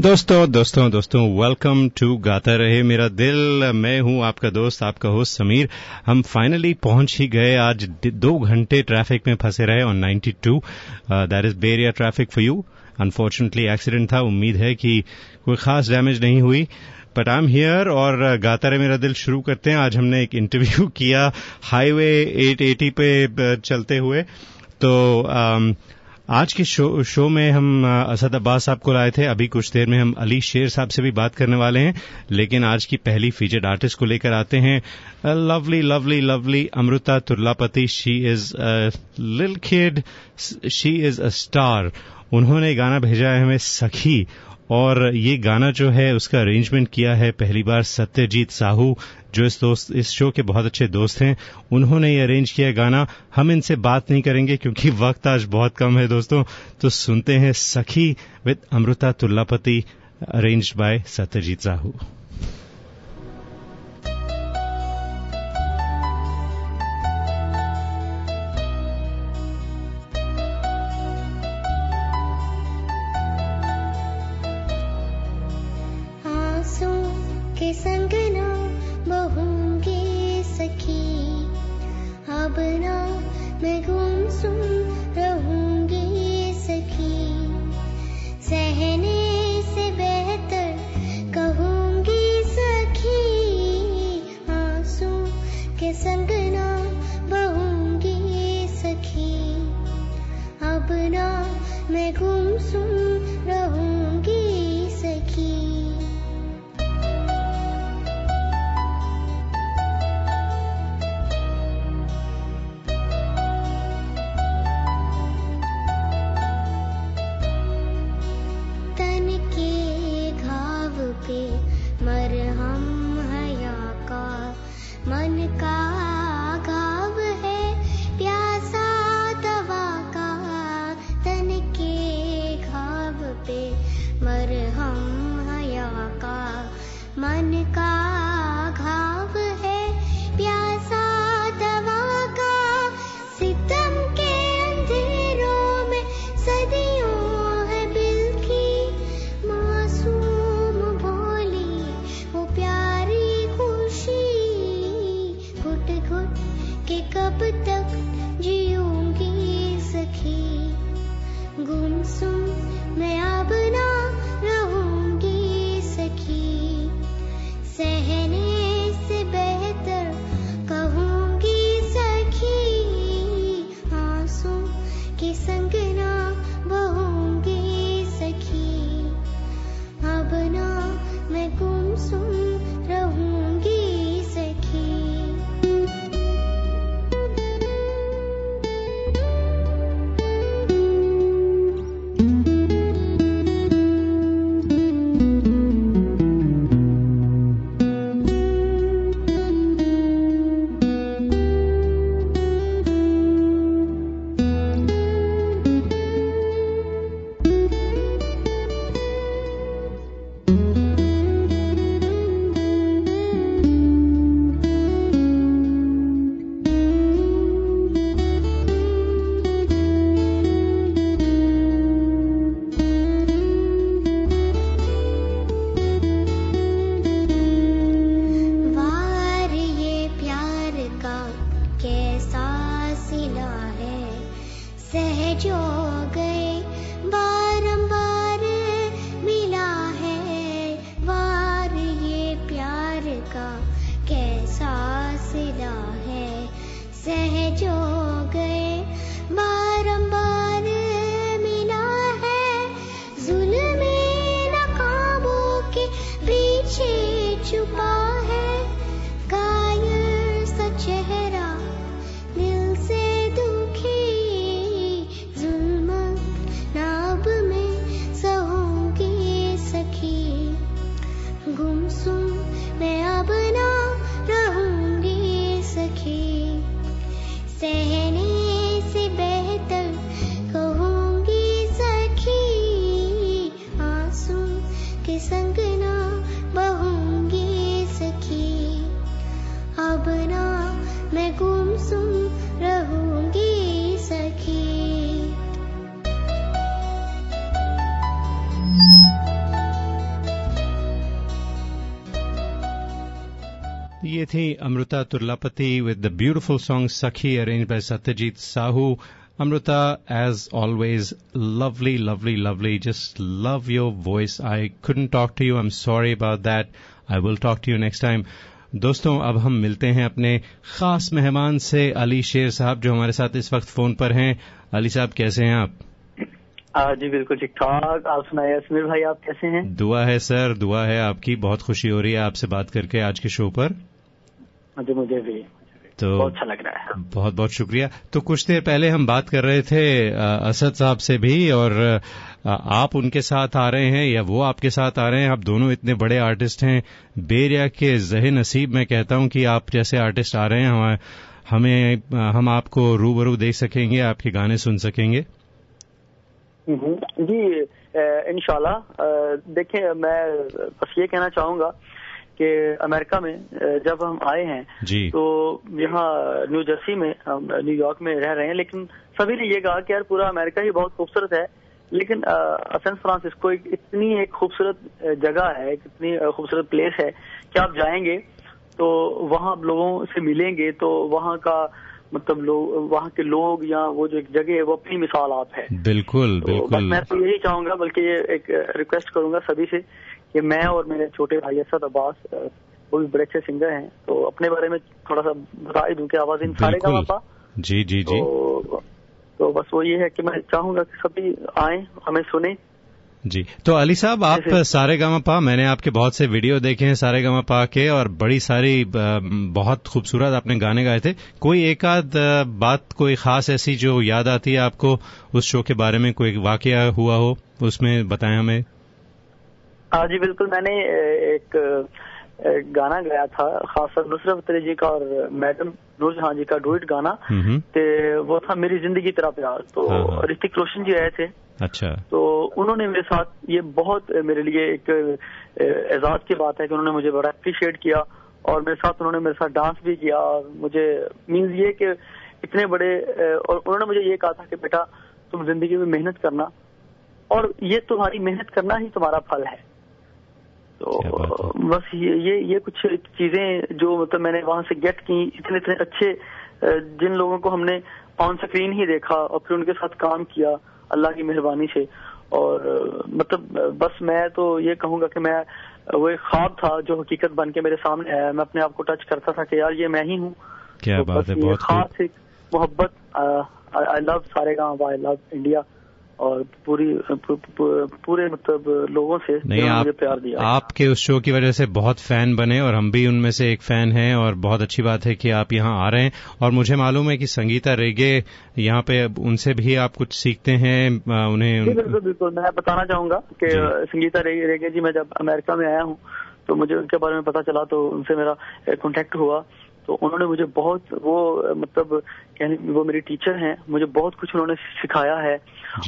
दोस्तों दोस्तों दोस्तों वेलकम टू गाता रहे मेरा दिल। मैं हूँ आपका दोस्त आपका होस्ट समीर। हम फाइनली पहुँच ही गए। आज दो घंटे ट्रैफ़िक में फंसे रहे on 92 to that is Beria traffic for you unfortunately accident था। उम्मीद है कि कोई खास डैमेज नहीं हुई। बट आई एम हियर और गाता रहे मेरा दिल शुरू करते हैं। आज हमने एक इंटरव्यू किया। हाईवे 880 पे चलते हुए। तो um, आज के शो, शो में हम असद अब्बास साहब को लाए थे। अभी कुछ देर में हम अली शेर साहब से भी बात करने वाले हैं लेकिन आज की पहली फीचर्ड आर्टिस्ट को लेकर आते हैं lovely lovely lovely Amrita Turlapati. She is lil kid she is a star उन्होंने गाना भेजा है हमें सखी। और ये गाना जो है, उसका अरेंजमेंट किया है पहली बार सत्यजीत साहू, जो इस दोस्त, इस शो के बहुत अच्छे दोस्त हैं। उन्होंने ये अरेंज किया गाना। हम इनसे बात नहीं करेंगे क्योंकि वक्त आज बहुत कम है दोस्तों। तो सुनते हैं Sakhi with Amrita Tullapati arranged by Satyajit Sahu. मैं गुमसुम रहूंगी सखी ये थी Amrita तुर्लापति with the beautiful song सखी arranged by Satyajit Sahu Amrita, as always, lovely, lovely, lovely. Just love your voice. I couldn't talk to you. I'm sorry about that. I will talk to you next time. दोस्तों अब हम मिलते हैं अपने खास मेहमान से अली शेर साहब जो हमारे साथ इस वक्त फ़ोन पर हैं। अली साहब कैसे हैं आप? जी बिल्कुल ठीक ठाक। आप सुनाए समीर भाई आप कैसे हैं? दुआ है सर दुआ है आपकी। बहुत खुशी हो रही है आपसे बात करके आज के शो पर। मुझे मुझे भी। तो बहुत अच्छा लग रहा है बहुत बहुत शुक्रिया। तो कुछ देर पहले हम बात कर रहे थे असद साहब से भी और आप उनके साथ आ रहे हैं या वो आपके साथ आ रहे हैं। आप दोनों इतने बड़े आर्टिस्ट हैं। बेरिया के जहे नसीब मैं कहता हूँ कि आप जैसे आर्टिस्ट आ रहे हैं हमें हम आपको रूबरू देख सकेंगे आपके गाने सुन सकेंगे। जी इनशाला देखें मैं बस ये कहना चाहूँगा कि अमेरिका में जब हम आए हैं तो यहाँ न्यू जर्सी में हम न्यूयॉर्क में रह रहे हैं लेकिन सभी ने ये कहा कि यार पूरा अमेरिका ही बहुत खूबसूरत है लेकिन सैन फ्रांसिस्को एक इतनी एक खूबसूरत जगह है इतनी खूबसूरत प्लेस है कि आप जाएँगे तो वहाँ आप लोगों से मिलेंगे तो वहाँ का मतलब लोग वहाँ के लोग या वो जो एक जगह है वो अपनी मिसाल आप है। बिल्कुल तो बिल्कुल। मैं तो यही चाहूँगा बल्कि ये एक रिक्वेस्ट करूँगा सभी से कि मैं और मेरे छोटे भाई असद अब्बास वो भी बड़े अच्छे सिंगर हैं तो अपने बारे में थोड़ा सा बता ही दूँ कि आवाज़ इन सारे का पापा। जी जी जी। तो, तो बस वो ये है कि मैं चाहूँगा कि सभी आए हमें सुने। जी तो अली साहब आप सारे गामा पा मैंने आपके बहुत से वीडियो देखे हैं सारे गामा पा के और बड़ी सारी बहुत खूबसूरत आपने गाने गाए थे। कोई एक आध बात कोई खास ऐसी जो याद आती है आपको उस शो के बारे में कोई वाकया हुआ हो उसमें बताएँ हमें? हाँ जी बिल्कुल मैंने एक गाना गाया था खास नुसरत फतेह जी का और मैडम जहाँ जी का डुइट गाना ते वो था मेरी ज़िंदगी तेरा प्यार तो हाँ, हाँ। ऋतिक रोशन जी आए थे। अच्छा। तो उन्होंने मेरे साथ ये बहुत मेरे लिए एक एजाज की बात है कि उन्होंने मुझे बड़ा अप्रिशिएट किया और मेरे साथ उन्होंने मेरे साथ डांस भी किया और मुझे मीन्स ये कि इतने बड़े और उन्होंने मुझे ये कहा था कि बेटा तुम ज़िंदगी में मेहनत करना और ये तुम्हारी मेहनत करना ही तुम्हारा फल है। तो बस ये ये ये कुछ चीज़ें जो मतलब मैंने वहाँ से गेट की इतने इतने अच्छे जिन लोगों को हमने ऑन स्क्रीन ही देखा और फिर उनके साथ काम किया अल्लाह की मेहरबानी से। और मतलब बस मैं तो ये कहूँगा कि मैं वो एक ख्वाब था जो हकीकत बन के मेरे सामने आया। मैं अपने आप को टच करता था कि यार ये मैं ही हूँ। क्या तो बात है बहुत खास एक मोहब्बत आई लव सारे गाँव आई लव इंडिया और पूरी पूरे मतलब लोगों से नहीं आप, मुझे प्यार दिया आपके उस शो की वजह से बहुत फ़ैन बने और हम भी उनमें से एक फ़ैन हैं और बहुत अच्छी बात है कि आप यहाँ आ रहे हैं। और मुझे मालूम है कि संगीता रेगे यहाँ पे उनसे भी आप कुछ सीखते हैं उन्हें बिल्कुल बिल्कुल। मैं बताना चाहूँगा कि संगीता रेगे जी मैं जब अमेरिका में आया हूँ तो मुझे उनके बारे में पता चला तो उनसे मेरा कॉन्टेक्ट हुआ। तो उन्होंने मुझे बहुत वो मतलब कहने वो मेरी टीचर हैं मुझे बहुत कुछ उन्होंने सिखाया है।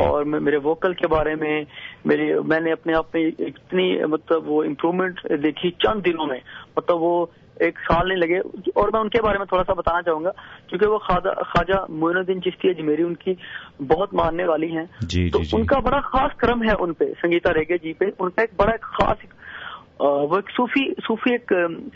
और मेरे वोकल के बारे में मेरे मैंने अपने आप में इतनी मतलब वो इम्प्रूवमेंट देखी चंद दिनों में। मतलब वो एक साल नहीं लगे। और मैं उनके बारे में थोड़ा सा बताना चाहूँगा क्योंकि वो खाजा खाजा मोइनुद्दीन चिश्ती अजमेरी उनकी बहुत मानने वाली हैं। तो जी, उनका बड़ा खास क्रम है उनपे संगीता रेगे जी पे। उनका एक बड़ा खास वो एक सूफी सूफी एक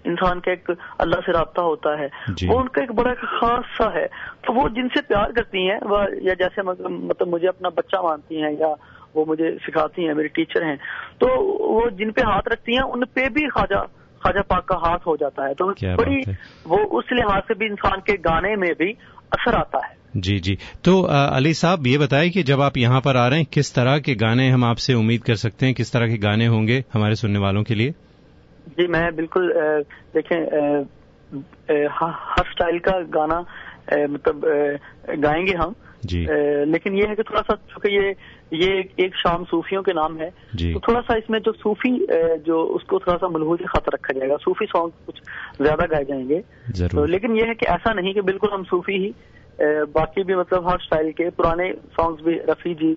इंसान का एक अल्लाह से रबता होता है। वो उनका एक बड़ा खास सा है। तो वो जिनसे प्यार करती हैं वह या जैसे मतलब मुझे अपना बच्चा मानती हैं या वो मुझे सिखाती हैं मेरी टीचर हैं तो वो जिन पे हाथ रखती हैं उन पे भी खाजा खाजा पाक का हाथ हो जाता है। तो बड़ी वो उस लिहाज से भी इंसान के गाने में भी असर आता है। जी जी। तो अली साहब ये बताएँ कि जब आप यहाँ पर आ रहे हैं किस तरह के गाने हम आपसे उम्मीद कर सकते हैं? किस तरह के गाने होंगे हमारे सुनने वालों के लिए? जी मैं बिल्कुल देखें हर स्टाइल का गाना मतलब गाएँगे हम। जी। लेकिन ये है कि थोड़ा सा चूँकि ये ये एक शाम सूफियों के नाम है तो थोड़ा सा इसमें जो सूफी जो उसको थोड़ा सा मलहूज खाता रखा जाएगा। सूफी सॉन्ग कुछ ज़्यादा गाए जाएँगे। तो लेकिन ये है कि ऐसा नहीं कि बिल्कुल हम सूफी ही बाकी भी मतलब हर स्टाइल के पुराने सॉन्ग्स भी रफी जी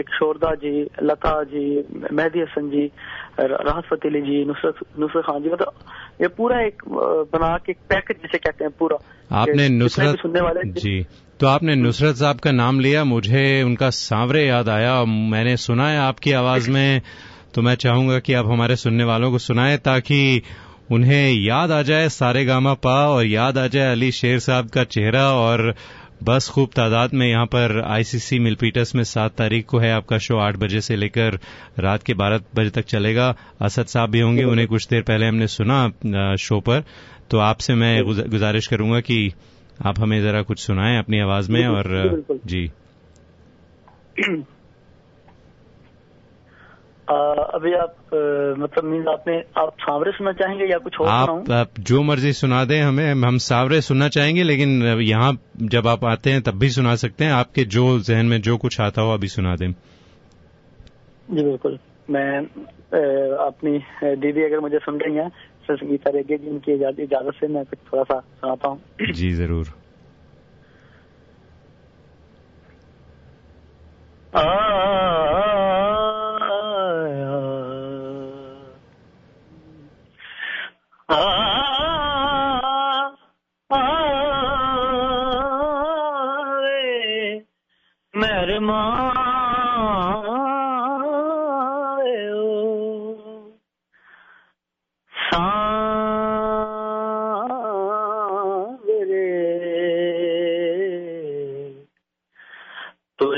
एक शोरदा जी लता जी मेहदी हसन जी राहत फतेली जी नुसरत नुसरत खान जी मतलब ये पूरा एक बना के पैकेज जिसे कहते हैं पूरा। आपने नुसरत सुनने वाले जी तो आपने नुसरत साहब का नाम लिया मुझे उनका सांवरे याद आया मैंने सुना है आपकी आवाज़ में तो मैं चाहूँगा कि आप हमारे सुनने वालों को सुनाए ताकि उन्हें याद आ जाए सारे गामा पा और याद आ जाए अली शेर साहब का चेहरा और बस खूब तादाद में यहाँ पर आईसीसी मिलपीटर्स में सात तारीख को है आपका शो आठ बजे से लेकर रात के बारह बजे तक चलेगा। असद साहब भी होंगे उन्हें कुछ देर पहले हमने सुना शो पर। तो आपसे मैं गुजारिश करूँगा कि आप हमें जरा कुछ सुनाएँ अपनी आवाज़ में और जी। आ, अभी आप आ, मतलब मीन आपने आप सावरे सुनना चाहेंगे या कुछ और आप, आप जो मर्ज़ी सुना दें हमें हम सावरे सुनना चाहेंगे लेकिन यहाँ जब आप आते हैं तब भी सुना सकते हैं। आपके जो जहन में जो कुछ आता हो अभी सुना दें। जी बिल्कुल। मैं अपनी दीदी अगर मुझे सुन रही हैं संगीता रेगे जी उनकी इजाज़त से मैं कुछ थोड़ा सा सुनाता हूँ। जी ज़रूर। आ,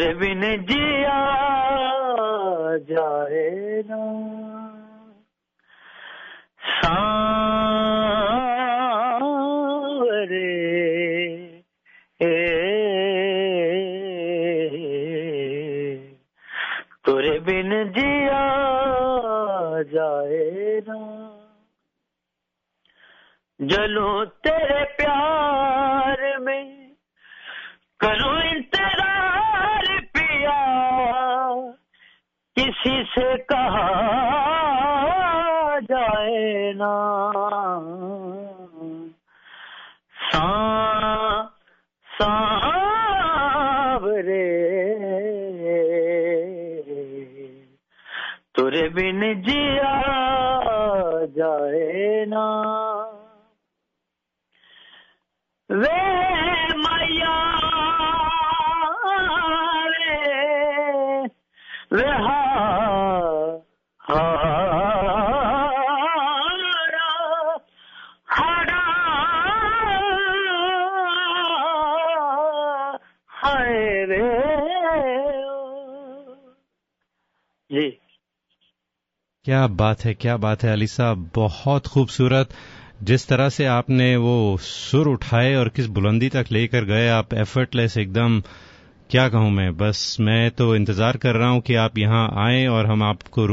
तुरे बिन जिया जाए ना। सांवरे ए, तुरे बिन जिया जाए ना। जलो तेरे प्यार में करो से कहा जाए ना। सा सावरे तुरे बिन जिया जाए ना। वे क्या बात है, क्या बात है, अली साहब। बहुत खूबसूरत। जिस तरह से आपने वो सुर उठाए और किस बुलंदी तक लेकर गए आप एफर्टलेस एकदम, क्या कहूँ मैं, बस मैं तो इंतज़ार कर रहा हूँ कि आप यहाँ आए और हम आपको